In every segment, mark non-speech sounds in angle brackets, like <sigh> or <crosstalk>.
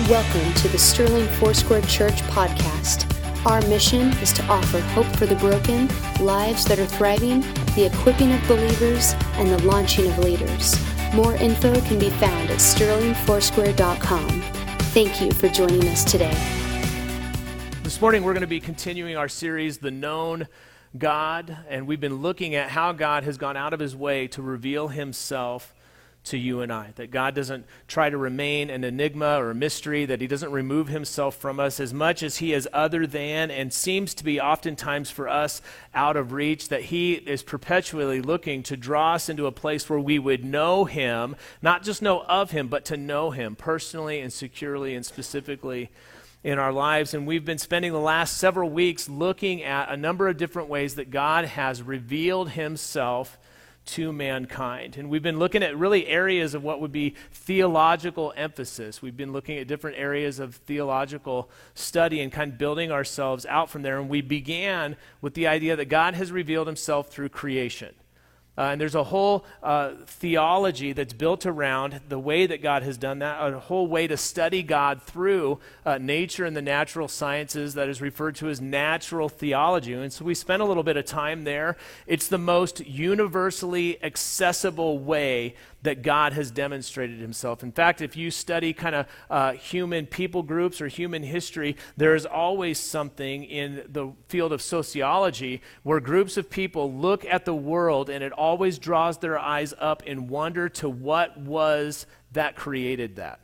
Welcome to the Sterling Foursquare Church podcast. Our mission is to offer hope for the broken, lives that are thriving, the equipping of believers, and the launching of leaders. More info can be found at sterlingfoursquare.com. Thank you for joining us today. This morning, we're going to be continuing our series, The Known God, and we've been looking at how God has gone out of his way to reveal himself to you and I. That God doesn't try to remain an enigma or a mystery, that He doesn't remove Himself from us as much as He is other than and seems to be oftentimes for us out of reach, that He is perpetually looking to draw us into a place where we would know Him, not just know of Him, but to know Him personally and securely and specifically in our lives. And we've been spending the last several weeks looking at a number of different ways that God has revealed Himself to mankind. And we've been looking at really areas of what would be theological emphasis. We've been looking at different areas of theological study and kind of building ourselves out from there. And we began with the idea that God has revealed himself through creation. Uh, and there's a whole uh, theology that's built around the way that God has done that, a whole way to study God through uh, nature and the natural sciences that is referred to as natural theology. And so we spent a little bit of time there. It's the most universally accessible way that God has demonstrated himself. In fact, if you study kind of uh, human people groups or human history, there is always something in the field of sociology where groups of people look at the world and it always draws their eyes up in wonder to what was that created that.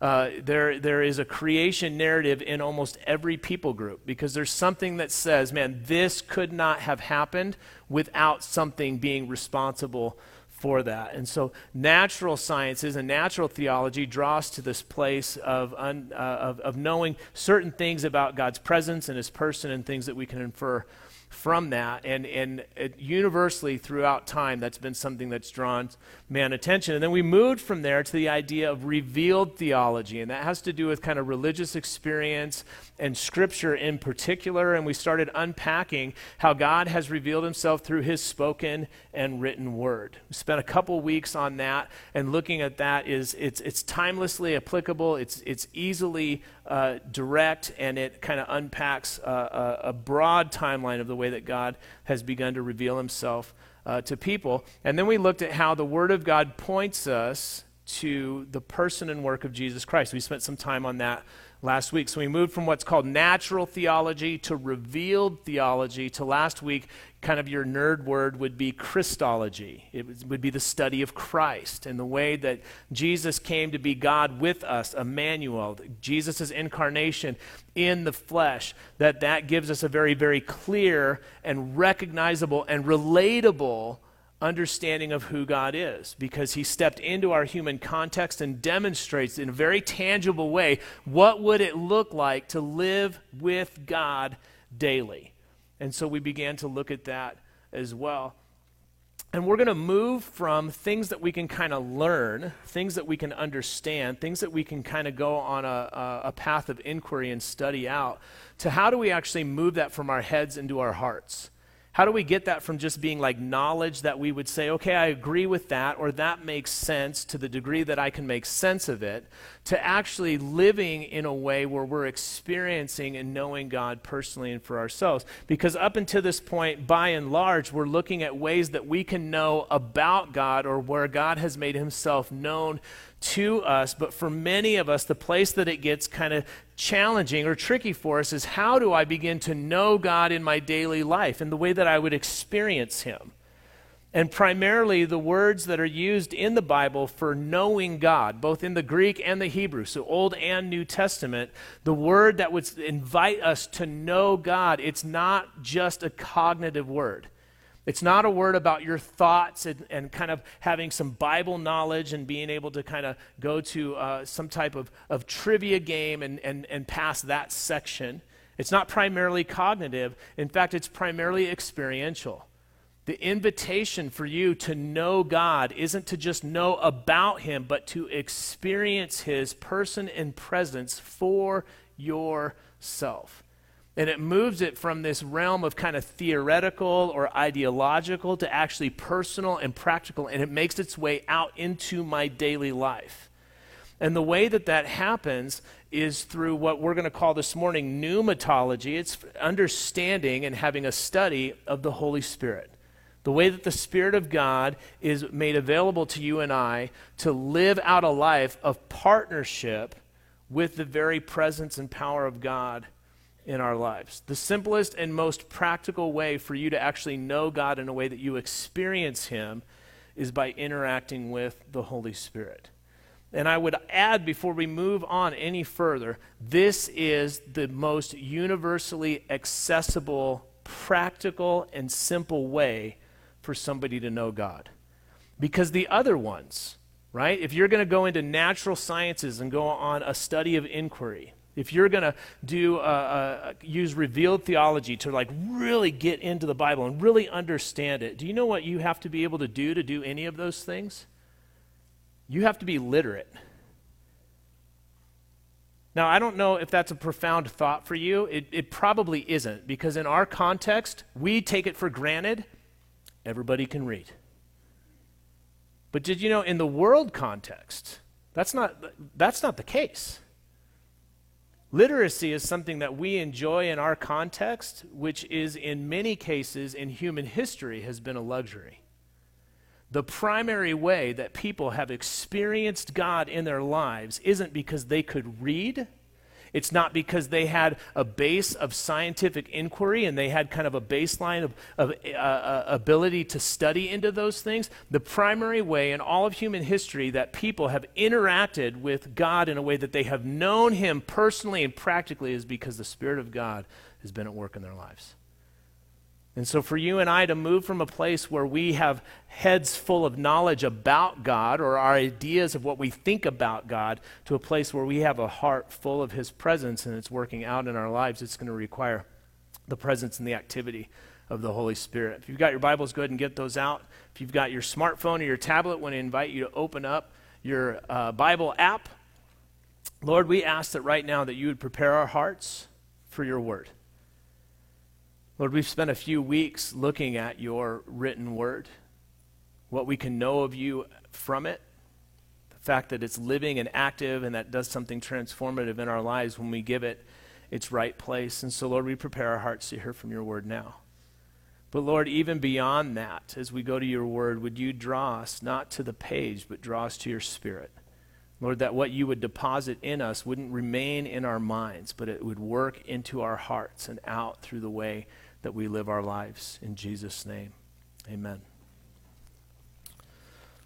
Uh, there, there is a creation narrative in almost every people group because there's something that says, man, this could not have happened without something being responsible for that. And so, natural sciences and natural theology draw us to this place of, un, uh, of, of knowing certain things about God's presence and his person and things that we can infer from that. And, and universally throughout time, that's been something that's drawn man attention. And then we moved from there to the idea of revealed theology. And that has to do with kind of religious experience and scripture in particular. And we started unpacking how God has revealed himself through his spoken and written word. We spent a couple weeks on that and looking at that is it's, it's timelessly applicable. It's, it's easily uh, direct and it kind of unpacks a, a broad timeline of the way that God has begun to reveal himself uh, to people. And then we looked at how the Word of God points us to the person and work of Jesus Christ. We spent some time on that last week. So we moved from what's called natural theology to revealed theology to last week, kind of your nerd word would be Christology. It would be the study of Christ and the way that Jesus came to be God with us, Emmanuel, Jesus' incarnation in the flesh, that that gives us a very, very clear and recognizable and relatable understanding of who God is because he stepped into our human context and demonstrates in a very tangible way what would it look like to live with God daily. And so we began to look at that as well. And we're going to move from things that we can kind of learn, things that we can understand, things that we can kind of go on a, a, path of inquiry and study out, to how do we actually move that from our heads into our hearts? How do we get that from just being like knowledge that we would say, okay, I agree with that, or that makes sense to the degree that I can make sense of it, to actually living in a way where we're experiencing and knowing God personally and for ourselves? Because up until this point, by and large, we're looking at ways that we can know about God or where God has made himself known to us. But for many of us, the place that it gets kind of challenging or tricky for us is how do I begin to know God in my daily life in the way that I would experience Him? And primarily, the words that are used in the Bible for knowing God, both in the Greek and the Hebrew, so Old and New Testament, the word that would invite us to know God, it's not just a cognitive word. It's not a word about your thoughts and, and kind of having some Bible knowledge and being able to kind of go to uh, some type of, of trivia game and, and, and pass that section. It's not primarily cognitive. In fact, it's primarily experiential. The invitation for you to know God isn't to just know about Him, but to experience His person and presence for yourself. And it moves it from this realm of kind of theoretical or ideological to actually personal and practical, and it makes its way out into my daily life. And the way that that happens is through what we're going to call this morning pneumatology. It's understanding and having a study of the Holy Spirit. The way that the Spirit of God is made available to you and I to live out a life of partnership with the very presence and power of God in our lives. The simplest and most practical way for you to actually know God in a way that you experience Him is by interacting with the Holy Spirit. And I would add before we move on any further, this is the most universally accessible, practical, and simple way for somebody to know God. Because the other ones, right? If you're going to go into natural sciences and go on a study of inquiry, if you're going to do uh, uh, use revealed theology to like really get into the Bible and really understand it, do you know what you have to be able to do to do any of those things? You have to be literate. Now, I don't know if that's a profound thought for you. It, it probably isn't, because in our context, we take it for granted everybody can read. But did you know in the world context, that's not, that's not the case. Literacy is something that we enjoy in our context, which is in many cases in human history has been a luxury. The primary way that people have experienced God in their lives isn't because they could read it's not because they had a base of scientific inquiry and they had kind of a baseline of, of uh, uh, ability to study into those things. The primary way in all of human history that people have interacted with God in a way that they have known Him personally and practically is because the Spirit of God has been at work in their lives. And so, for you and I to move from a place where we have heads full of knowledge about God or our ideas of what we think about God to a place where we have a heart full of His presence and it's working out in our lives, it's going to require the presence and the activity of the Holy Spirit. If you've got your Bibles, go ahead and get those out. If you've got your smartphone or your tablet, I want to invite you to open up your uh, Bible app. Lord, we ask that right now that you would prepare our hearts for your word. Lord, we've spent a few weeks looking at your written word, what we can know of you from it, the fact that it's living and active and that does something transformative in our lives when we give it its right place. And so, Lord, we prepare our hearts to hear from your word now. But Lord, even beyond that, as we go to your word, would you draw us not to the page, but draw us to your spirit? Lord, that what you would deposit in us wouldn't remain in our minds, but it would work into our hearts and out through the way that we live our lives. In Jesus' name, amen.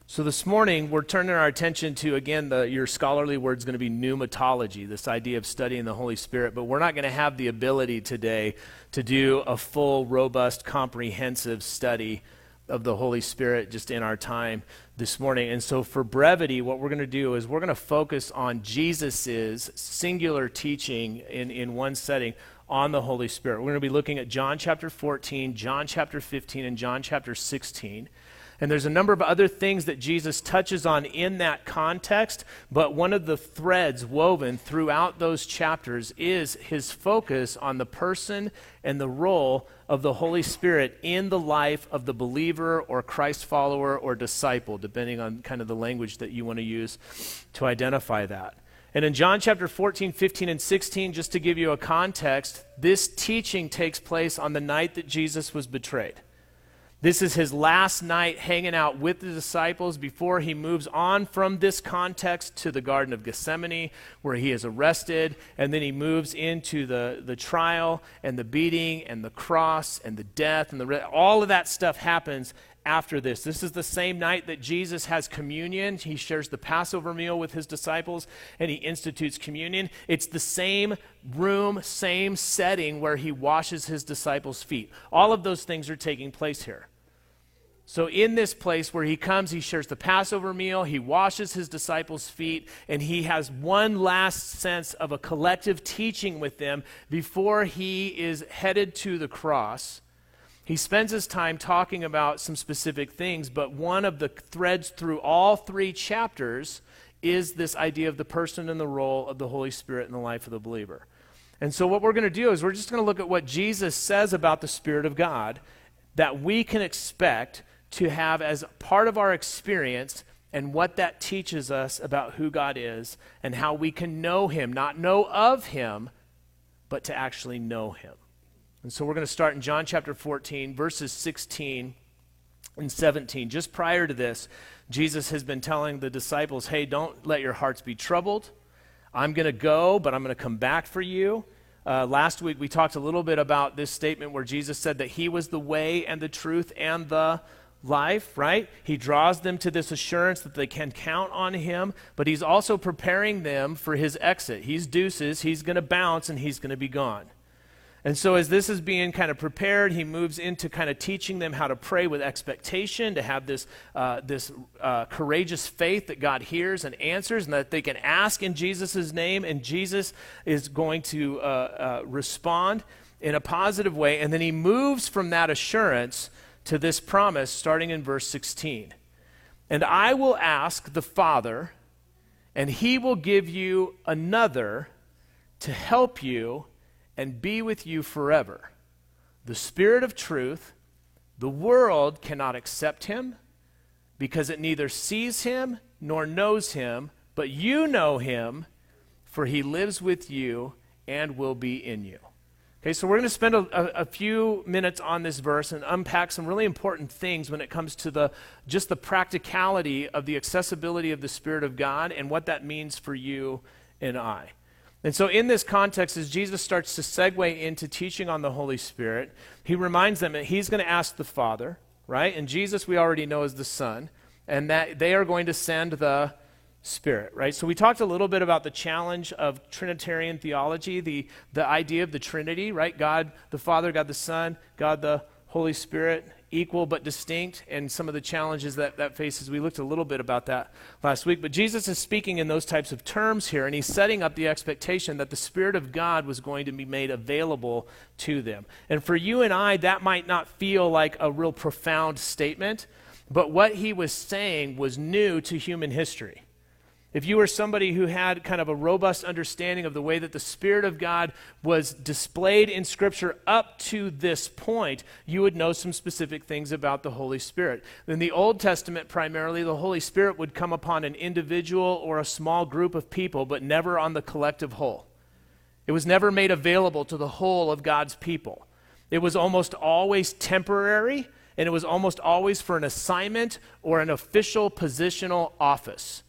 So this morning, we're turning our attention to, again, the, your scholarly word is going to be pneumatology, this idea of studying the Holy Spirit. But we're not going to have the ability today to do a full, robust, comprehensive study of the Holy Spirit just in our time this morning. And so, for brevity, what we're going to do is we're going to focus on Jesus' singular teaching in, in one setting on the Holy Spirit. We're going to be looking at John chapter 14, John chapter 15, and John chapter 16. And there's a number of other things that Jesus touches on in that context, but one of the threads woven throughout those chapters is his focus on the person and the role of the Holy Spirit in the life of the believer or Christ follower or disciple, depending on kind of the language that you want to use to identify that. And in John chapter 14, 15, and 16, just to give you a context, this teaching takes place on the night that Jesus was betrayed. This is his last night hanging out with the disciples before he moves on from this context to the Garden of Gethsemane, where he is arrested, and then he moves into the, the trial and the beating and the cross and the death and the all of that stuff happens after this. This is the same night that Jesus has communion. He shares the Passover meal with his disciples and he institutes communion. It's the same room, same setting where he washes his disciples' feet. All of those things are taking place here. So, in this place where he comes, he shares the Passover meal, he washes his disciples' feet, and he has one last sense of a collective teaching with them before he is headed to the cross he spends his time talking about some specific things, but one of the threads through all three chapters is this idea of the person and the role of the Holy Spirit in the life of the believer. And so, what we're going to do is we're just going to look at what Jesus says about the Spirit of God that we can expect to have as part of our experience and what that teaches us about who God is and how we can know Him, not know of Him, but to actually know Him. And so we're going to start in John chapter 14, verses 16 and 17. Just prior to this, Jesus has been telling the disciples, hey, don't let your hearts be troubled. I'm going to go, but I'm going to come back for you. Uh, last week, we talked a little bit about this statement where Jesus said that He was the way and the truth and the life, right? He draws them to this assurance that they can count on him, but he's also preparing them for his exit. He's deuces, he's going to bounce, and he's going to be gone. And so, as this is being kind of prepared, he moves into kind of teaching them how to pray with expectation, to have this, uh, this uh, courageous faith that God hears and answers, and that they can ask in Jesus' name, and Jesus is going to uh, uh respond in a positive way. And then he moves from that assurance to this promise starting in verse 16. And I will ask the Father, and he will give you another to help you and be with you forever. The Spirit of truth, the world cannot accept him because it neither sees him nor knows him, but you know him, for he lives with you and will be in you. Okay, so we're going to spend a, a, few minutes on this verse and unpack some really important things when it comes to the just the practicality of the accessibility of the Spirit of God and what that means for you and I. And so, in this context, as Jesus starts to segue into teaching on the Holy Spirit, he reminds them that he's going to ask the Father, right? And Jesus, we already know, is the Son, and that they are going to send the Spirit, right? So we talked a little bit about the challenge of Trinitarian theology, the, the idea of the Trinity, right? God the Father, God the Son, God the Holy Spirit, equal but distinct, and some of the challenges that that faces. We looked a little bit about that last week. But Jesus is speaking in those types of terms here, and he's setting up the expectation that the Spirit of God was going to be made available to them. And for you and I, that might not feel like a real profound statement, but what he was saying was new to human history. If you were somebody who had kind of a robust understanding of the way that the Spirit of God was displayed in Scripture up to this point, you would know some specific things about the Holy Spirit. In the Old Testament, primarily, the Holy Spirit would come upon an individual or a small group of people, but never on the collective whole. It was never made available to the whole of God's people. It was almost always temporary, and it was almost always for an assignment or an official positional office.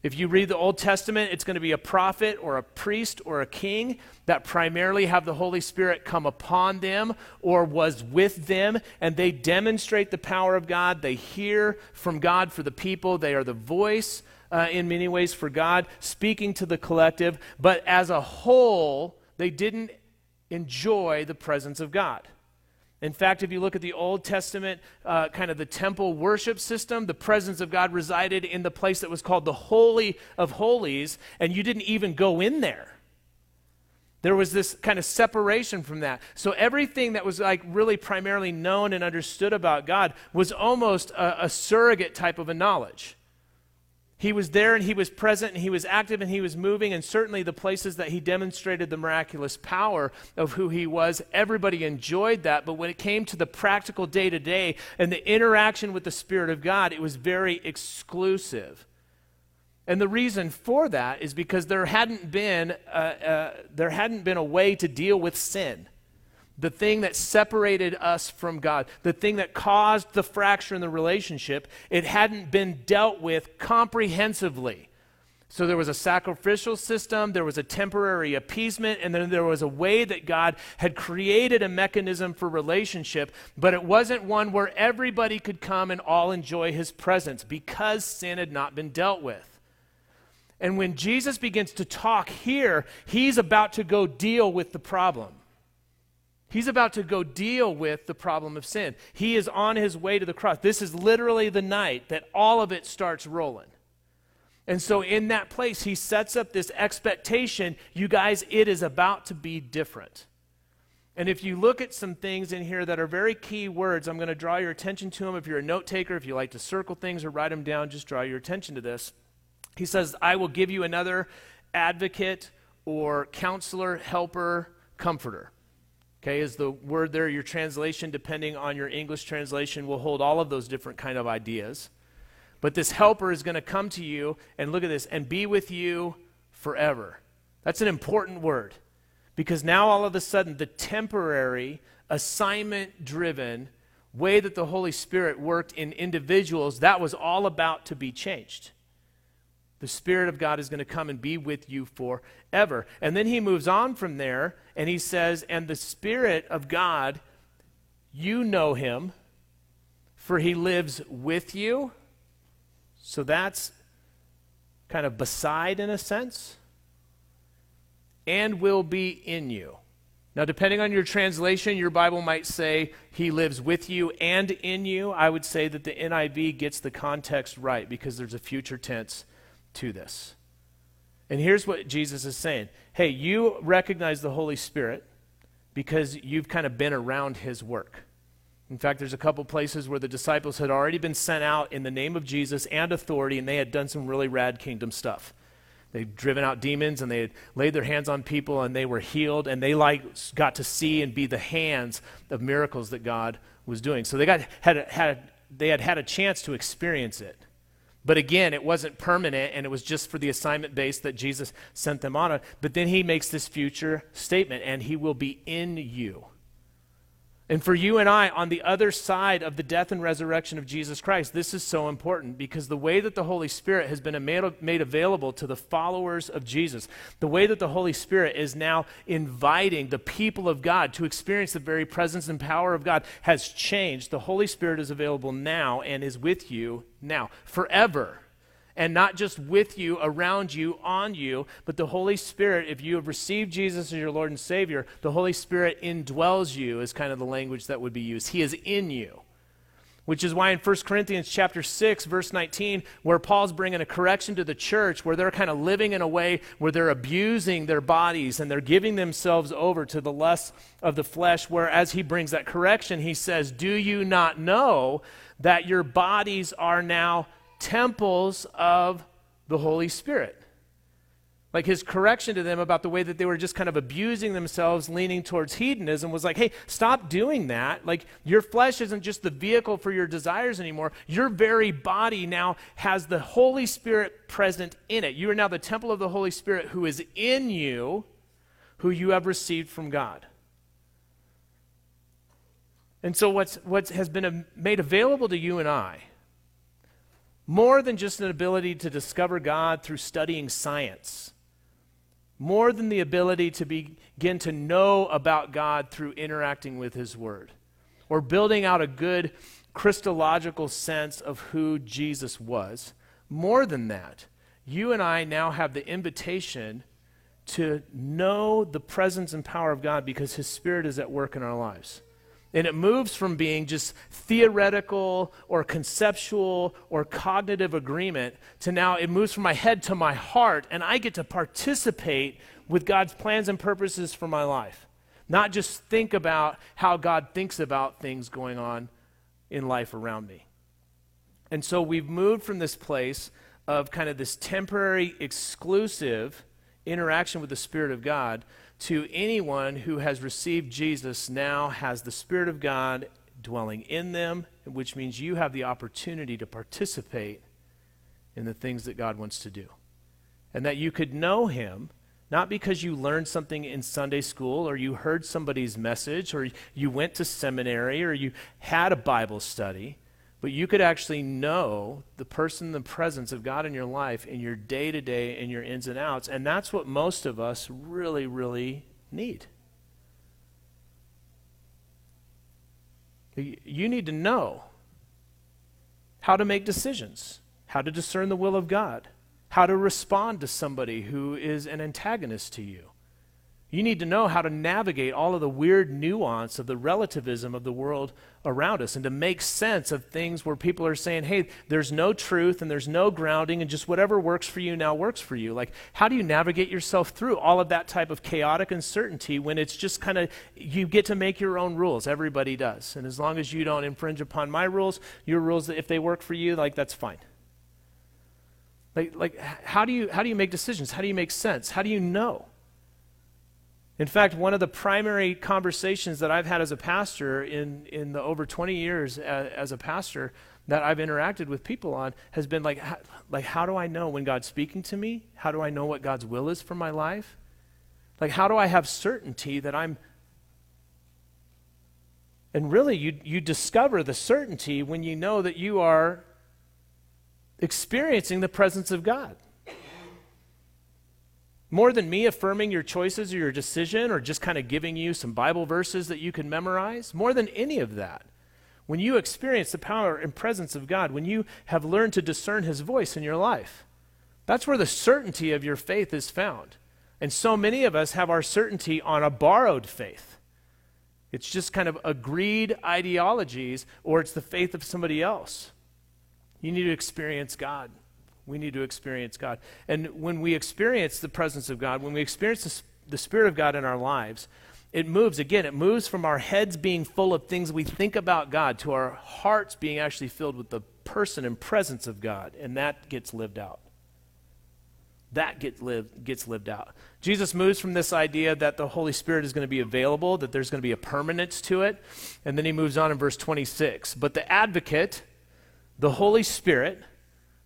If you read the Old Testament, it's going to be a prophet or a priest or a king that primarily have the Holy Spirit come upon them or was with them, and they demonstrate the power of God. They hear from God for the people. They are the voice uh, in many ways for God, speaking to the collective. But as a whole, they didn't enjoy the presence of God. In fact, if you look at the Old Testament, uh, kind of the temple worship system, the presence of God resided in the place that was called the Holy of Holies, and you didn't even go in there. There was this kind of separation from that. So everything that was like really primarily known and understood about God was almost a, a surrogate type of a knowledge. He was there and he was present and he was active and he was moving, and certainly the places that he demonstrated the miraculous power of who he was, everybody enjoyed that. But when it came to the practical day to day and the interaction with the Spirit of God, it was very exclusive. And the reason for that is because there hadn't been, uh, uh, there hadn't been a way to deal with sin the thing that separated us from God, the thing that caused the fracture in the relationship, it hadn't been dealt with comprehensively. So there was a sacrificial system, there was a temporary appeasement, and then there was a way that God had created a mechanism for relationship, but it wasn't one where everybody could come and all enjoy his presence because sin had not been dealt with. And when Jesus begins to talk here, he's about to go deal with the problem. He's about to go deal with the problem of sin. He is on his way to the cross. This is literally the night that all of it starts rolling. And so, in that place, he sets up this expectation you guys, it is about to be different. And if you look at some things in here that are very key words, I'm going to draw your attention to them. If you're a note taker, if you like to circle things or write them down, just draw your attention to this. He says, I will give you another advocate or counselor, helper, comforter. Okay, is the word there, your translation, depending on your English translation, will hold all of those different kind of ideas. But this helper is going to come to you and look at this and be with you forever. That's an important word because now all of a sudden the temporary, assignment driven way that the Holy Spirit worked in individuals, that was all about to be changed. The Spirit of God is going to come and be with you forever. And then he moves on from there and he says, And the Spirit of God, you know him, for he lives with you. So that's kind of beside in a sense, and will be in you. Now, depending on your translation, your Bible might say he lives with you and in you. I would say that the NIV gets the context right because there's a future tense to this. And here's what Jesus is saying Hey, you recognize the Holy Spirit because you've kind of been around his work. In fact, there's a couple places where the disciples had already been sent out in the name of Jesus and authority, and they had done some really rad kingdom stuff. They'd driven out demons and they had laid their hands on people and they were healed and they like got to see and be the hands of miracles that God was doing. So they got had had they had had a chance to experience it. But again, it wasn't permanent and it was just for the assignment base that Jesus sent them on. But then he makes this future statement and he will be in you. And for you and I, on the other side of the death and resurrection of Jesus Christ, this is so important because the way that the Holy Spirit has been made, available to the followers of Jesus, the way that the Holy Spirit is now inviting the people of God to experience the very presence and power of God has changed. The Holy Spirit is available now and is with you now, forever and not just with you, around you, on you, but the Holy Spirit, if you have received Jesus as your Lord and Savior, the Holy Spirit indwells you, is kind of the language that would be used. He is in you. Which is why in 1 Corinthians chapter 6 verse 19 where Paul's bringing a correction to the church where they're kind of living in a way where they're abusing their bodies and they're giving themselves over to the lusts of the flesh where as he brings that correction he says, "Do you not know that your bodies are now temples of the Holy Spirit. Like his correction to them about the way that they were just kind of abusing themselves, leaning towards hedonism, was like, hey, stop doing that. Like, your flesh isn't just the vehicle for your desires anymore. Your very body now has the Holy Spirit present in it. You are now the temple of the Holy Spirit who is in you, who you have received from God. And so, what's, what has been made available to you and I more than just an ability to discover God through studying science, more than the ability to begin to know about God through interacting with His Word, or building out a good Christological sense of who Jesus was. More than that, you and I now have the invitation to know the presence and power of God because His Spirit is at work in our lives. And it moves from being just theoretical or conceptual or cognitive agreement to now it moves from my head to my heart, and I get to participate with God's plans and purposes for my life. Not just think about how God thinks about things going on in life around me. And so we've moved from this place of kind of this temporary, exclusive interaction with the Spirit of God to anyone who has received Jesus now has the Spirit of God dwelling in them, which means you have the opportunity to participate in the things that God wants to do. And that you could know Him not because you learned something in Sunday school or you heard somebody's message or you went to seminary or you had a Bible study, but you could actually know the person, the presence of God in your life in your day to day, in your ins and outs. And that's what most of us really, really need. You need to know how to make decisions, how to discern the will of God, how to respond to somebody who is an antagonist to you. You need to know how to navigate all of the weird nuance of the relativism of the world around us and to make sense of things where people are saying, hey, there's no truth and there's no grounding and just whatever works for you now works for you. Like, how do you navigate yourself through all of that type of chaotic uncertainty when it's just kind of, you get to make your own rules? Everybody does. And as long as you don't infringe upon my rules, your rules, if they work for you, like, that's fine. Like, like how, do you, how do you make decisions? How do you make sense? How do you know? In fact, one of the primary conversations that I've had as a pastor in, in the over 20 years as, as a pastor that I've interacted with people on has been like, how, like, how do I know when God's speaking to me? How do I know what God's will is for my life? Like, how do I have certainty that I'm. And really, you, you discover the certainty when you know that you are experiencing the presence of God. More than me affirming your choices or your decision or just kind of giving you some Bible verses that you can memorize, more than any of that, when you experience the power and presence of God, when you have learned to discern His voice in your life, that's where the certainty of your faith is found. And so many of us have our certainty on a borrowed faith. It's just kind of agreed ideologies, or it's the faith of somebody else. You need to experience God. We need to experience God. And when we experience the presence of God, when we experience the, the Spirit of God in our lives, it moves, again, it moves from our heads being full of things we think about God to our hearts being actually filled with the person and presence of God. And that gets lived out. That get lived, gets lived out. Jesus moves from this idea that the Holy Spirit is going to be available, that there's going to be a permanence to it. And then he moves on in verse 26. But the advocate, the Holy Spirit,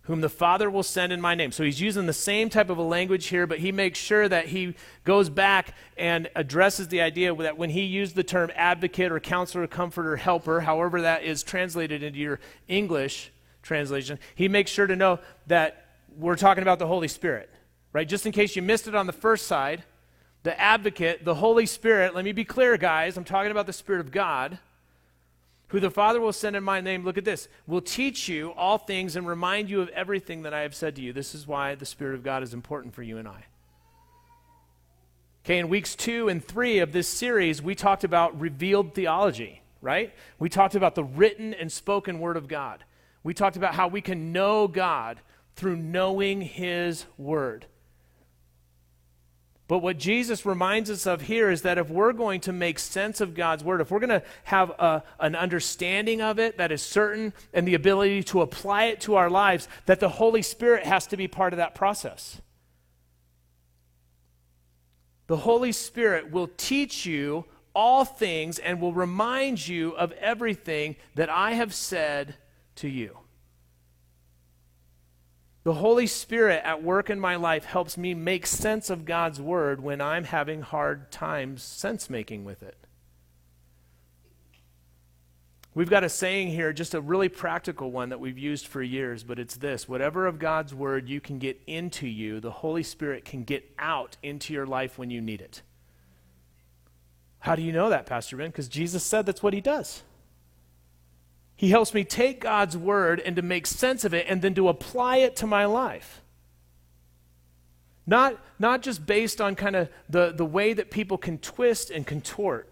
whom the Father will send in my name. So he's using the same type of a language here, but he makes sure that he goes back and addresses the idea that when he used the term advocate or counselor, comforter, helper, however that is translated into your English translation, he makes sure to know that we're talking about the Holy Spirit, right? Just in case you missed it on the first side, the advocate, the Holy Spirit, let me be clear, guys, I'm talking about the Spirit of God who the Father will send in my name, look at this, will teach you all things and remind you of everything that I have said to you. This is why the Spirit of God is important for you and I. Okay, in weeks two and three of this series, we talked about revealed theology, right? We talked about the written and spoken Word of God. We talked about how we can know God through knowing His Word. But what Jesus reminds us of here is that if we're going to make sense of God's word, if we're going to have a, an understanding of it that is certain and the ability to apply it to our lives, that the Holy Spirit has to be part of that process. The Holy Spirit will teach you all things and will remind you of everything that I have said to you. The Holy Spirit at work in my life helps me make sense of God's Word when I'm having hard times sense making with it. We've got a saying here, just a really practical one that we've used for years, but it's this whatever of God's Word you can get into you, the Holy Spirit can get out into your life when you need it. How do you know that, Pastor Ben? Because Jesus said that's what He does. He helps me take God's word and to make sense of it and then to apply it to my life. Not, not just based on kind of the, the way that people can twist and contort.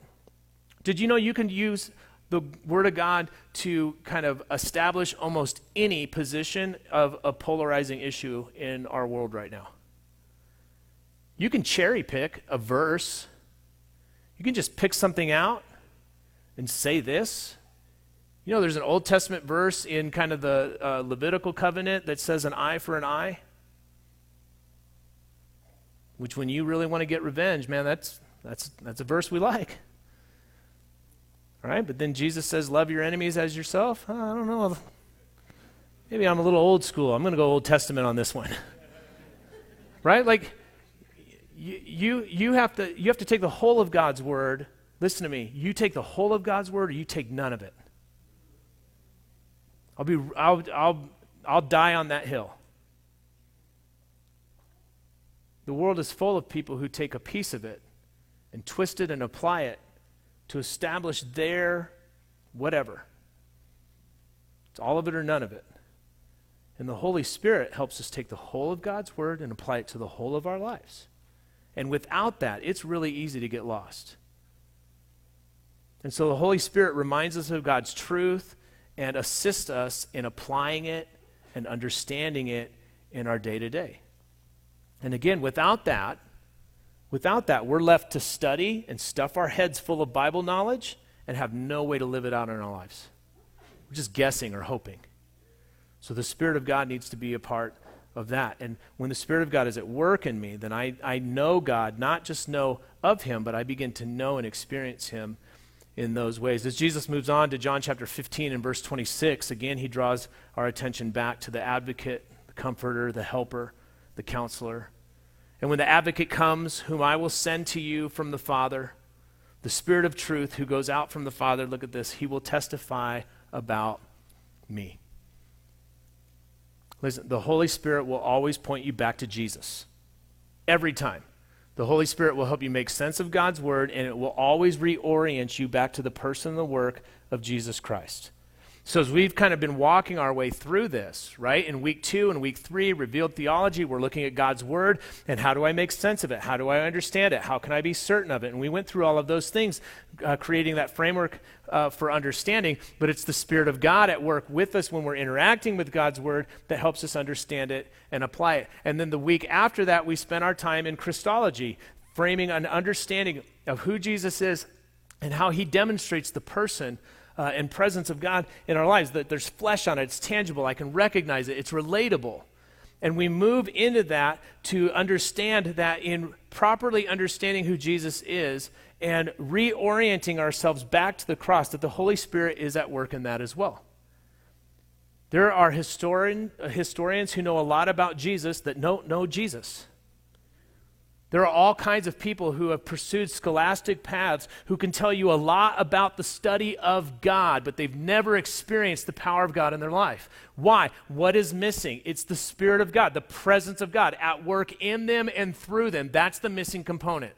Did you know you can use the Word of God to kind of establish almost any position of a polarizing issue in our world right now? You can cherry pick a verse, you can just pick something out and say this you know, there's an Old Testament verse in kind of the uh, Levitical covenant that says an eye for an eye. Which, when you really want to get revenge, man, that's, that's, that's a verse we like. All right, but then Jesus says, Love your enemies as yourself. I don't know. Maybe I'm a little old school. I'm going to go Old Testament on this one. <laughs> right? Like, you, you, you, have to, you have to take the whole of God's word. Listen to me. You take the whole of God's word or you take none of it. I'll be I'll I'll I'll die on that hill. The world is full of people who take a piece of it and twist it and apply it to establish their whatever. It's all of it or none of it. And the Holy Spirit helps us take the whole of God's Word and apply it to the whole of our lives. And without that, it's really easy to get lost. And so the Holy Spirit reminds us of God's truth and assist us in applying it and understanding it in our day to day. And again, without that, without that, we're left to study and stuff our heads full of Bible knowledge and have no way to live it out in our lives. We're just guessing or hoping. So the Spirit of God needs to be a part of that. And when the Spirit of God is at work in me, then I, I know God, not just know of Him, but I begin to know and experience Him in those ways. As Jesus moves on to John chapter 15 and verse 26, again, he draws our attention back to the advocate, the comforter, the helper, the counselor. And when the advocate comes, whom I will send to you from the Father, the Spirit of truth who goes out from the Father, look at this, he will testify about me. Listen, the Holy Spirit will always point you back to Jesus. Every time. The Holy Spirit will help you make sense of God's Word, and it will always reorient you back to the person and the work of Jesus Christ. So, as we've kind of been walking our way through this, right, in week two and week three, revealed theology, we're looking at God's word and how do I make sense of it? How do I understand it? How can I be certain of it? And we went through all of those things, uh, creating that framework uh, for understanding. But it's the Spirit of God at work with us when we're interacting with God's word that helps us understand it and apply it. And then the week after that, we spent our time in Christology, framing an understanding of who Jesus is and how he demonstrates the person uh, and presence of God in our lives, that there's flesh on it, it's tangible, I can recognize it, it's relatable. And we move into that to understand that in properly understanding who Jesus is and reorienting ourselves back to the cross, that the Holy Spirit is at work in that as well. There are historian, uh, historians who know a lot about Jesus that don't know Jesus. There are all kinds of people who have pursued scholastic paths who can tell you a lot about the study of God, but they've never experienced the power of God in their life. Why? What is missing? It's the Spirit of God, the presence of God at work in them and through them. That's the missing component.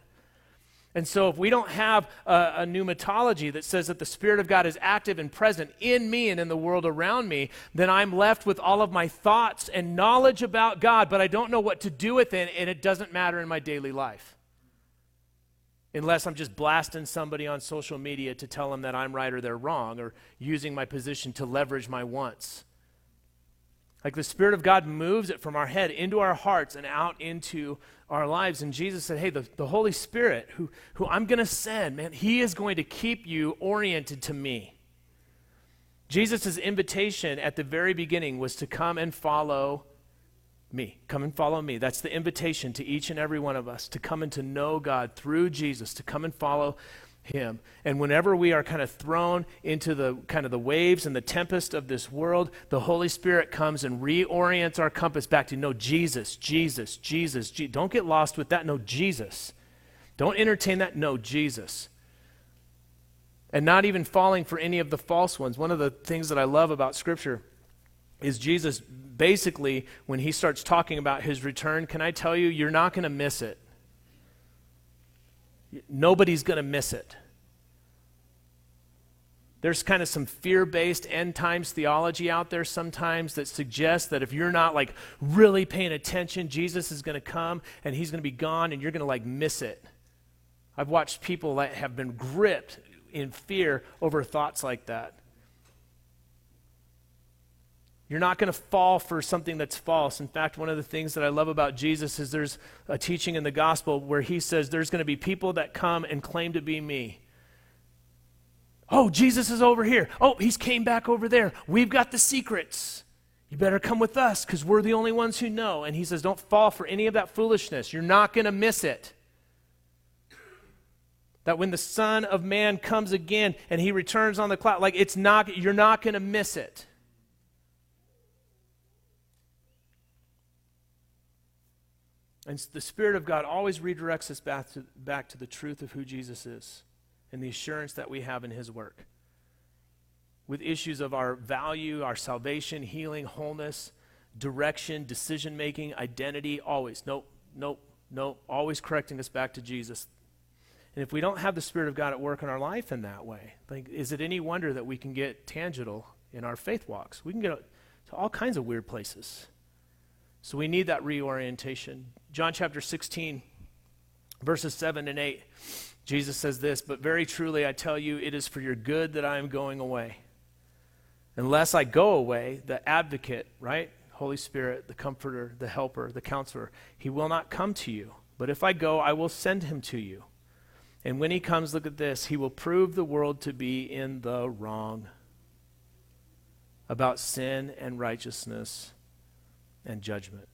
And so, if we don't have a, a, pneumatology that says that the Spirit of God is active and present in me and in the world around me, then I'm left with all of my thoughts and knowledge about God, but I don't know what to do with it, and it doesn't matter in my daily life. Unless I'm just blasting somebody on social media to tell them that I'm right or they're wrong, or using my position to leverage my wants. Like the Spirit of God moves it from our head into our hearts and out into our lives. And Jesus said, Hey, the, the Holy Spirit, who, who I'm going to send, man, He is going to keep you oriented to me. Jesus' invitation at the very beginning was to come and follow me. Come and follow me. That's the invitation to each and every one of us to come and to know God through Jesus, to come and follow him. And whenever we are kind of thrown into the kind of the waves and the tempest of this world, the Holy Spirit comes and reorients our compass back to no Jesus, Jesus, Jesus. Je- Don't get lost with that. No Jesus. Don't entertain that. No Jesus. And not even falling for any of the false ones. One of the things that I love about Scripture is Jesus basically, when he starts talking about his return, can I tell you, you're not going to miss it. Nobody's going to miss it. There's kind of some fear based end times theology out there sometimes that suggests that if you're not like really paying attention, Jesus is going to come and he's going to be gone and you're going to like miss it. I've watched people that have been gripped in fear over thoughts like that. You're not going to fall for something that's false. In fact, one of the things that I love about Jesus is there's a teaching in the gospel where he says there's going to be people that come and claim to be me. Oh, Jesus is over here. Oh, he's came back over there. We've got the secrets. You better come with us because we're the only ones who know. And he says, Don't fall for any of that foolishness. You're not going to miss it. That when the Son of Man comes again and he returns on the cloud, like it's not, you're not going to miss it. And the Spirit of God always redirects us back to, back to the truth of who Jesus is and the assurance that we have in His work. With issues of our value, our salvation, healing, wholeness, direction, decision making, identity, always. Nope, nope, nope. Always correcting us back to Jesus. And if we don't have the Spirit of God at work in our life in that way, like, is it any wonder that we can get tangible in our faith walks? We can get to all kinds of weird places. So we need that reorientation. John chapter 16, verses 7 and 8, Jesus says this, But very truly I tell you, it is for your good that I am going away. Unless I go away, the advocate, right? Holy Spirit, the comforter, the helper, the counselor, he will not come to you. But if I go, I will send him to you. And when he comes, look at this, he will prove the world to be in the wrong about sin and righteousness and judgment.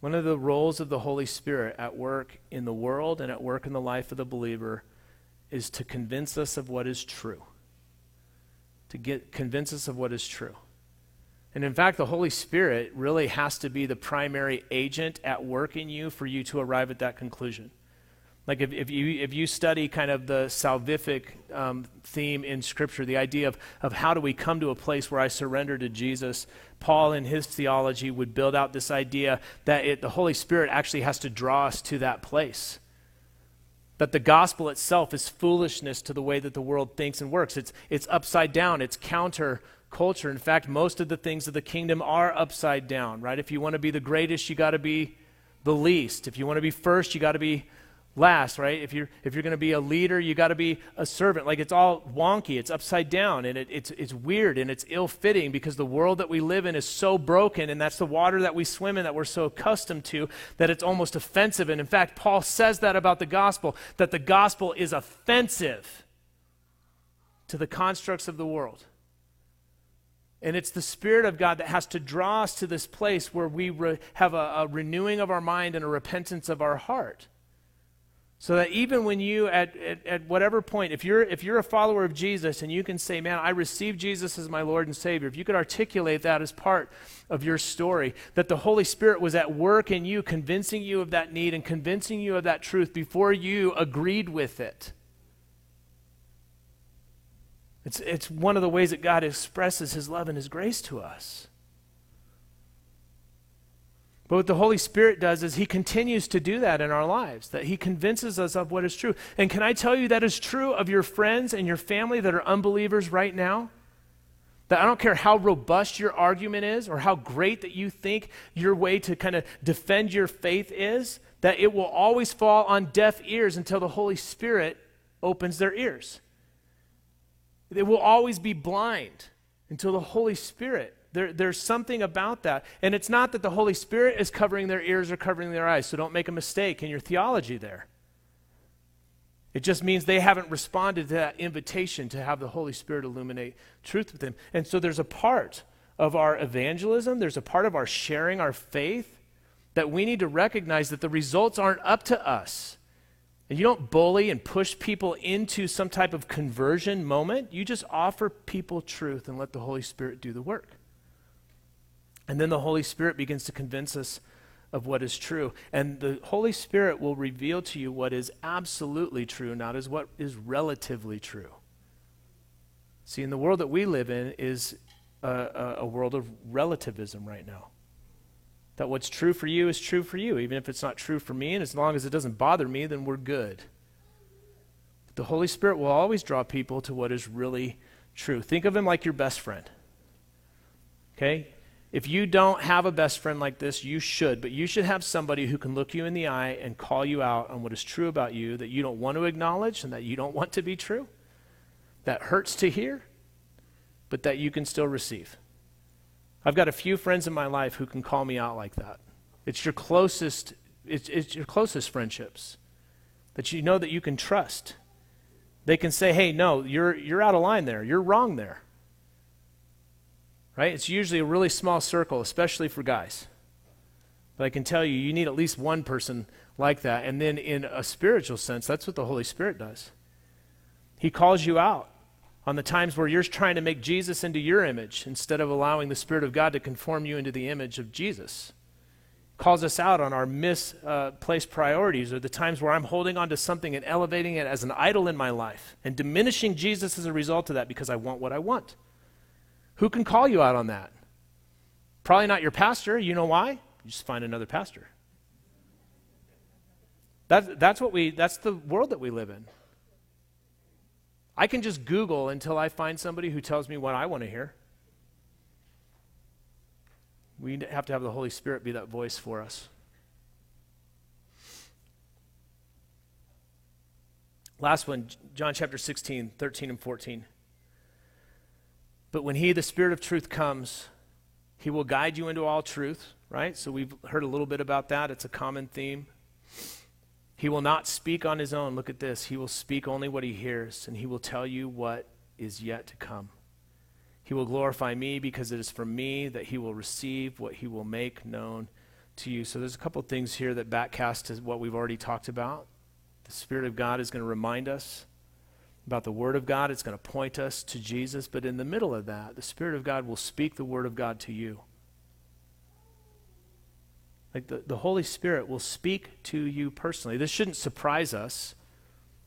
One of the roles of the Holy Spirit at work in the world and at work in the life of the believer is to convince us of what is true. To get convince us of what is true. And in fact, the Holy Spirit really has to be the primary agent at work in you for you to arrive at that conclusion. Like if, if, you, if you study kind of the salvific um, theme in Scripture, the idea of, of how do we come to a place where I surrender to Jesus, Paul in his theology would build out this idea that it, the Holy Spirit actually has to draw us to that place. That the gospel itself is foolishness to the way that the world thinks and works. It's, it's upside down, it's counter culture. In fact, most of the things of the kingdom are upside down, right? If you want to be the greatest, you got to be the least. If you want to be first, you got to be last, right? If you're if you're going to be a leader, you got to be a servant. Like it's all wonky, it's upside down, and it, it's it's weird and it's ill-fitting because the world that we live in is so broken, and that's the water that we swim in that we're so accustomed to that it's almost offensive. And in fact, Paul says that about the gospel that the gospel is offensive to the constructs of the world. And it's the Spirit of God that has to draw us to this place where we re- have a, a renewing of our mind and a repentance of our heart. So that even when you, at, at, at, whatever point, if you're, if you're a follower of Jesus and you can say, man, I received Jesus as my Lord and Savior, if you could articulate that as part of your story, that the Holy Spirit was at work in you, convincing you of that need and convincing you of that truth before you agreed with it. It's, it's one of the ways that God expresses His love and His grace to us. But what the Holy Spirit does is He continues to do that in our lives, that He convinces us of what is true. And can I tell you that is true of your friends and your family that are unbelievers right now? That I don't care how robust your argument is or how great that you think your way to kind of defend your faith is, that it will always fall on deaf ears until the Holy Spirit opens their ears. They will always be blind until the Holy Spirit there, there's something about that. And it's not that the Holy Spirit is covering their ears or covering their eyes, so don't make a mistake in your theology there. It just means they haven't responded to that invitation to have the Holy Spirit illuminate truth with them. And so there's a part of our evangelism, there's a part of our sharing our faith that we need to recognize that the results aren't up to us. And you don't bully and push people into some type of conversion moment. You just offer people truth and let the Holy Spirit do the work. And then the Holy Spirit begins to convince us of what is true. And the Holy Spirit will reveal to you what is absolutely true, not as what is relatively true. See, in the world that we live in is a, a, a world of relativism right now. That what's true for you is true for you, even if it's not true for me, and as long as it doesn't bother me, then we're good. But The Holy Spirit will always draw people to what is really true. Think of Him like your best friend. Okay? If you don't have a best friend like this, you should, but you should have somebody who can look you in the eye and call you out on what is true about you that you don't want to acknowledge and that you don't want to be true. That hurts to hear, but that you can still receive. I've got a few friends in my life who can call me out like that. It's your closest it's, it's your closest friendships that you know that you can trust. They can say, "Hey, no, you're you're out of line there. You're wrong there." Right? It's usually a really small circle, especially for guys. But I can tell you, you need at least one person like that. And then, in a spiritual sense, that's what the Holy Spirit does. He calls you out on the times where you're trying to make Jesus into your image instead of allowing the Spirit of God to conform you into the image of Jesus. Calls us out on our misplaced uh, priorities or the times where I'm holding on to something and elevating it as an idol in my life and diminishing Jesus as a result of that because I want what I want. Who can call you out on that? Probably not your pastor. You know why? You just find another pastor. That, that's what we that's the world that we live in. I can just Google until I find somebody who tells me what I want to hear. We have to have the Holy Spirit be that voice for us. Last one, John chapter 16, 13 and 14. But when He, the Spirit of truth, comes, He will guide you into all truth, right? So we've heard a little bit about that. It's a common theme. He will not speak on His own. Look at this. He will speak only what He hears, and He will tell you what is yet to come. He will glorify me because it is from me that He will receive what He will make known to you. So there's a couple things here that backcast to what we've already talked about. The Spirit of God is going to remind us about the Word of God, it's going to point us to Jesus. But in the middle of that, the Spirit of God will speak the Word of God to you. Like the, the Holy Spirit will speak to you personally. This shouldn't surprise us.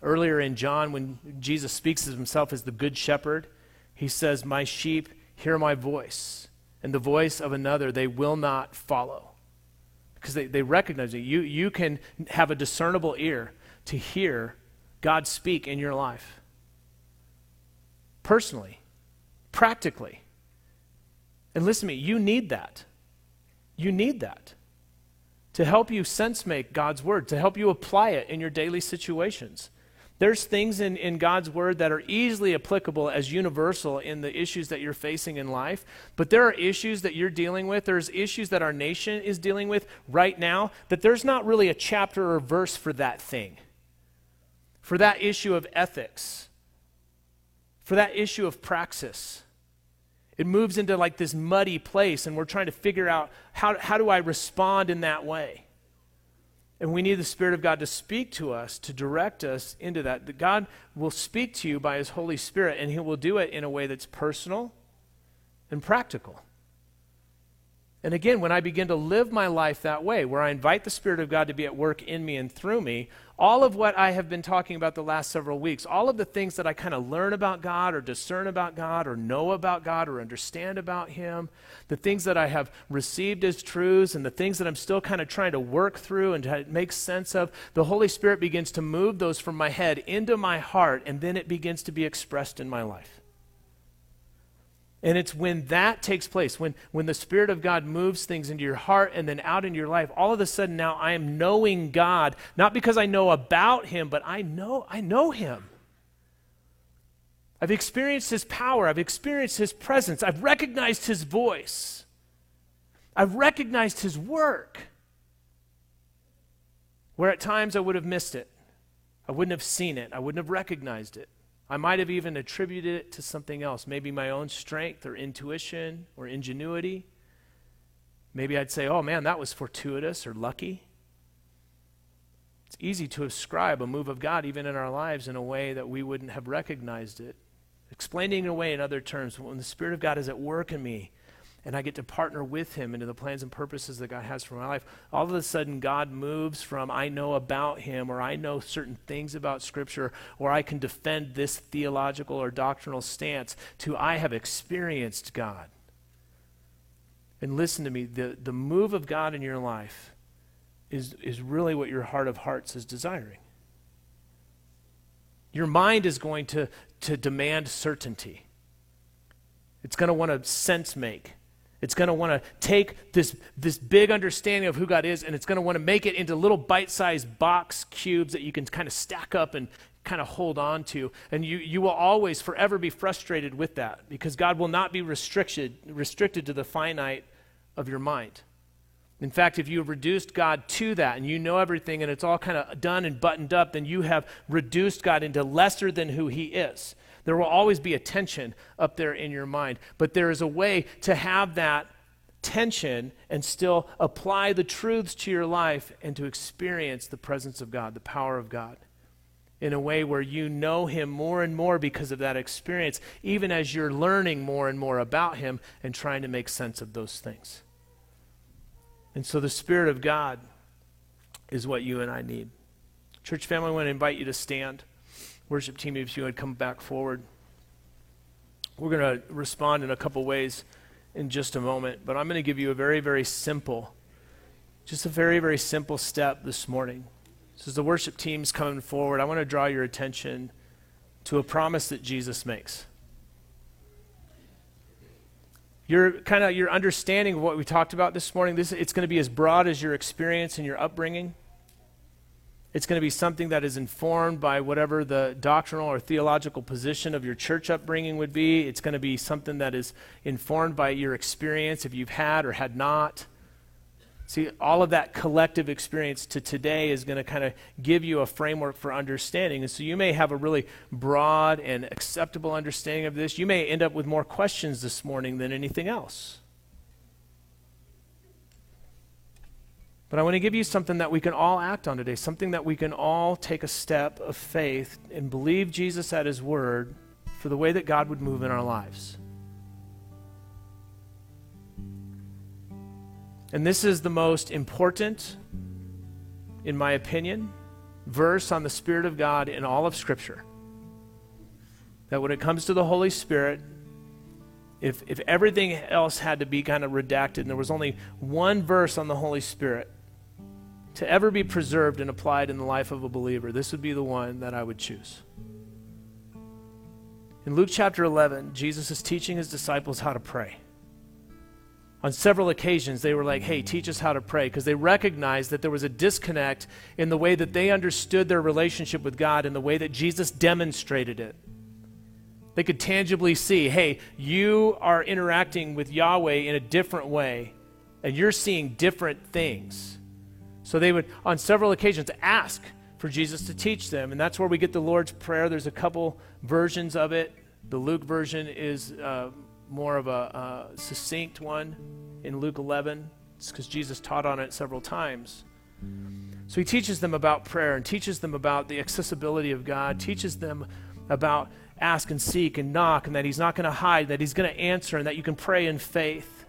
Earlier in John, when Jesus speaks of himself as the Good Shepherd, he says, My sheep hear my voice, and the voice of another they will not follow. Because they, they recognize it. You, you can have a discernible ear to hear God speak in your life. Personally, practically. And listen to me, you need that. You need that to help you sense make God's word, to help you apply it in your daily situations. There's things in, in God's word that are easily applicable as universal in the issues that you're facing in life, but there are issues that you're dealing with, there's issues that our nation is dealing with right now, that there's not really a chapter or verse for that thing, for that issue of ethics, for that issue of praxis. It moves into like this muddy place, and we're trying to figure out how, how do I respond in that way? And we need the Spirit of God to speak to us, to direct us into that. That God will speak to you by His Holy Spirit, and He will do it in a way that's personal and practical. And again, when I begin to live my life that way, where I invite the Spirit of God to be at work in me and through me, all of what I have been talking about the last several weeks, all of the things that I kind of learn about God or discern about God or know about God or understand about Him, the things that I have received as truths and the things that I'm still kind of trying to work through and to make sense of, the Holy Spirit begins to move those from my head into my heart, and then it begins to be expressed in my life. And it's when that takes place, when, when the Spirit of God moves things into your heart and then out into your life, all of a sudden now I am knowing God, not because I know about Him, but I know, I know Him. I've experienced His power, I've experienced His presence, I've recognized His voice, I've recognized His work. Where at times I would have missed it, I wouldn't have seen it, I wouldn't have recognized it. I might have even attributed it to something else, maybe my own strength or intuition or ingenuity. Maybe I'd say, oh man, that was fortuitous or lucky. It's easy to ascribe a move of God even in our lives in a way that we wouldn't have recognized it. Explaining it away in other terms, when the Spirit of God is at work in me, and I get to partner with him into the plans and purposes that God has for my life, all of a sudden God moves from I know about him or I know certain things about Scripture or I can defend this theological or doctrinal stance to I have experienced God. And listen to me, the, the move of God in your life is, is really what your heart of hearts is desiring. Your mind is going to, to demand certainty. It's going to want to sense make. It's going to want to take this, this big understanding of who God is and it's going to want to make it into little bite sized box cubes that you can kind of stack up and kind of hold on to. And you, you will always forever be frustrated with that because God will not be restricted, restricted to the finite of your mind. In fact, if you have reduced God to that and you know everything and it's all kind of done and buttoned up, then you have reduced God into lesser than who He is. There will always be a tension up there in your mind. But there is a way to have that tension and still apply the truths to your life and to experience the presence of God, the power of God, in a way where you know Him more and more because of that experience, even as you're learning more and more about Him and trying to make sense of those things. And so the Spirit of God is what you and I need. Church family, I want to invite you to stand. Worship team, if you would come back forward. We're going to respond in a couple ways in just a moment, but I'm going to give you a very, very simple, just a very, very simple step this morning. So as the worship team's coming forward, I want to draw your attention to a promise that Jesus makes. Your kind of your understanding of what we talked about this morning, this it's going to be as broad as your experience and your upbringing. It's going to be something that is informed by whatever the doctrinal or theological position of your church upbringing would be. It's going to be something that is informed by your experience, if you've had or had not. See, all of that collective experience to today is going to kind of give you a framework for understanding. And so you may have a really broad and acceptable understanding of this. You may end up with more questions this morning than anything else. But I want to give you something that we can all act on today, something that we can all take a step of faith and believe Jesus at his word for the way that God would move in our lives. And this is the most important, in my opinion, verse on the Spirit of God in all of Scripture. That when it comes to the Holy Spirit, if, if everything else had to be kind of redacted and there was only one verse on the Holy Spirit, to ever be preserved and applied in the life of a believer, this would be the one that I would choose. In Luke chapter 11, Jesus is teaching his disciples how to pray. On several occasions, they were like, hey, teach us how to pray, because they recognized that there was a disconnect in the way that they understood their relationship with God and the way that Jesus demonstrated it. They could tangibly see, hey, you are interacting with Yahweh in a different way, and you're seeing different things. So they would, on several occasions, ask for Jesus to teach them. And that's where we get the Lord's Prayer. There's a couple versions of it. The Luke version is uh, more of a uh, succinct one in Luke 11. It's because Jesus taught on it several times. So he teaches them about prayer and teaches them about the accessibility of God, teaches them about ask and seek and knock, and that he's not going to hide, that he's going to answer, and that you can pray in faith.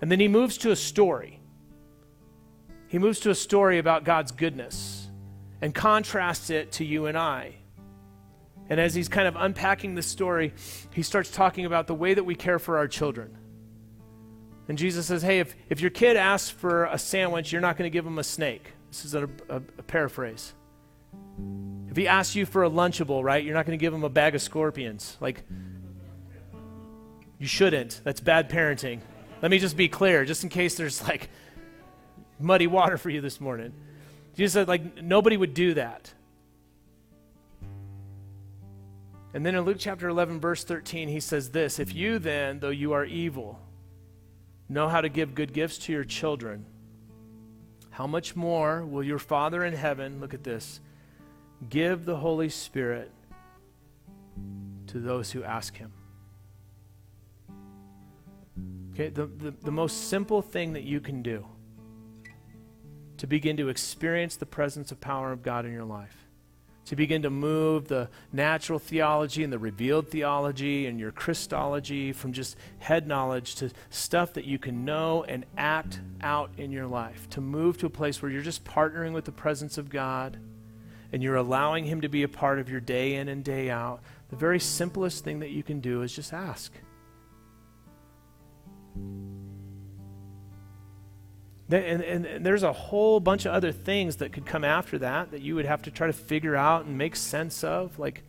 And then he moves to a story he moves to a story about God's goodness and contrasts it to you and I. And as he's kind of unpacking the story, he starts talking about the way that we care for our children. And Jesus says, Hey, if, if your kid asks for a sandwich, you're not going to give him a snake. This is a, a, a paraphrase. If he asks you for a Lunchable, right, you're not going to give him a bag of scorpions. Like, you shouldn't. That's bad parenting. Let me just be clear, just in case there's like muddy water for you this morning. Jesus said, like, nobody would do that. And then in Luke chapter 11, verse 13, he says this If you then, though you are evil, know how to give good gifts to your children, how much more will your Father in heaven, look at this, give the Holy Spirit to those who ask him? Okay, the, the, the most simple thing that you can do to begin to experience the presence of power of God in your life. To begin to move the natural theology and the revealed theology and your Christology from just head knowledge to stuff that you can know and act out in your life. To move to a place where you're just partnering with the presence of God and you're allowing Him to be a part of your day in and day out. The very simplest thing that you can do is just ask. And, and, and, there's a whole bunch of other things that could come after that that you would have to try to figure out and make sense of. Like,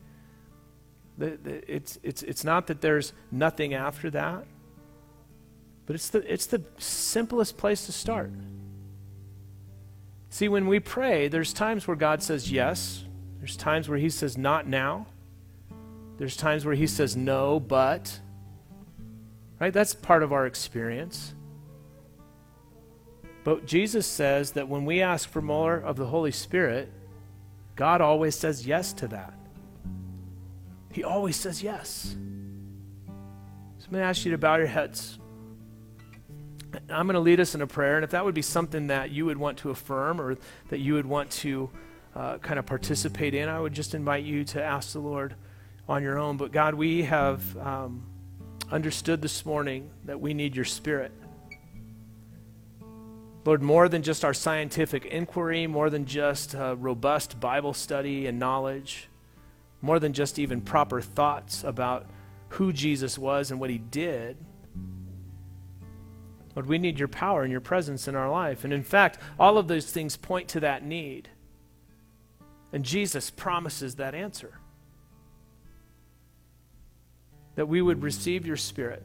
the, the, it's, it's, it's not that there's nothing after that, but it's the, it's the simplest place to start. See, when we pray, there's times where God says yes, there's times where He says not now, there's times where He says no, but. Right? That's part of our experience. But Jesus says that when we ask for more of the Holy Spirit, God always says yes to that. He always says yes. So I'm going to ask you to bow your heads. I'm going to lead us in a prayer, and if that would be something that you would want to affirm or that you would want to uh, kind of participate in, I would just invite you to ask the Lord on your own. But God, we have um, understood this morning that we need your Spirit. Lord, more than just our scientific inquiry, more than just uh, robust Bible study and knowledge, more than just even proper thoughts about who Jesus was and what he did. Lord, we need your power and your presence in our life. And in fact, all of those things point to that need. And Jesus promises that answer that we would receive your Spirit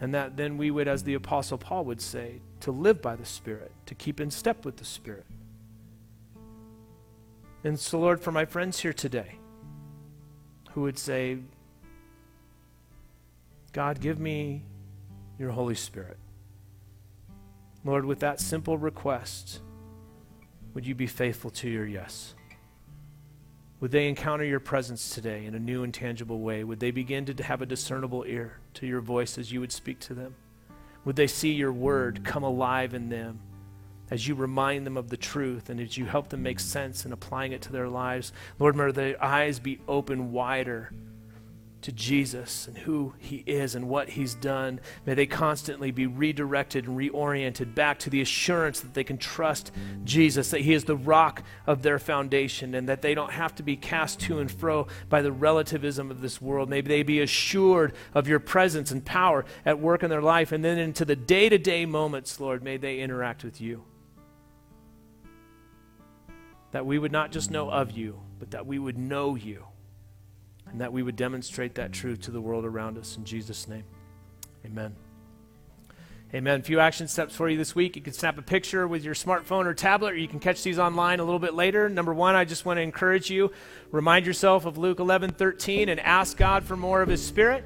and that then we would, as the Apostle Paul would say, to live by the Spirit, to keep in step with the Spirit. And so, Lord, for my friends here today who would say, God, give me your Holy Spirit. Lord, with that simple request, would you be faithful to your yes? Would they encounter your presence today in a new and tangible way? Would they begin to have a discernible ear to your voice as you would speak to them? Would they see your word come alive in them as you remind them of the truth and as you help them make sense in applying it to their lives? Lord, may their eyes be open wider to Jesus and who he is and what he's done. May they constantly be redirected and reoriented back to the assurance that they can trust Jesus, that he is the rock of their foundation, and that they don't have to be cast to and fro by the relativism of this world. May they be assured of your presence and power at work in their life, and then into the day to day moments, Lord, may they interact with you. That we would not just know of you, but that we would know you and that we would demonstrate that truth to the world around us. In Jesus' name, amen. Amen. A few action steps for you this week. You can snap a picture with your smartphone or tablet, or you can catch these online a little bit later. Number one, I just want to encourage you remind yourself of Luke 11 13 and ask God for more of His Spirit.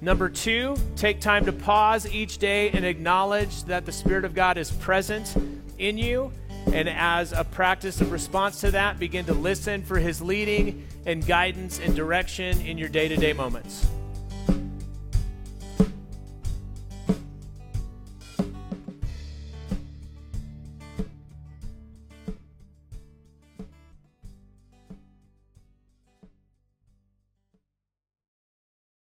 Number two, take time to pause each day and acknowledge that the Spirit of God is present in you. And as a practice of response to that, begin to listen for His leading and guidance and direction in your day to day moments.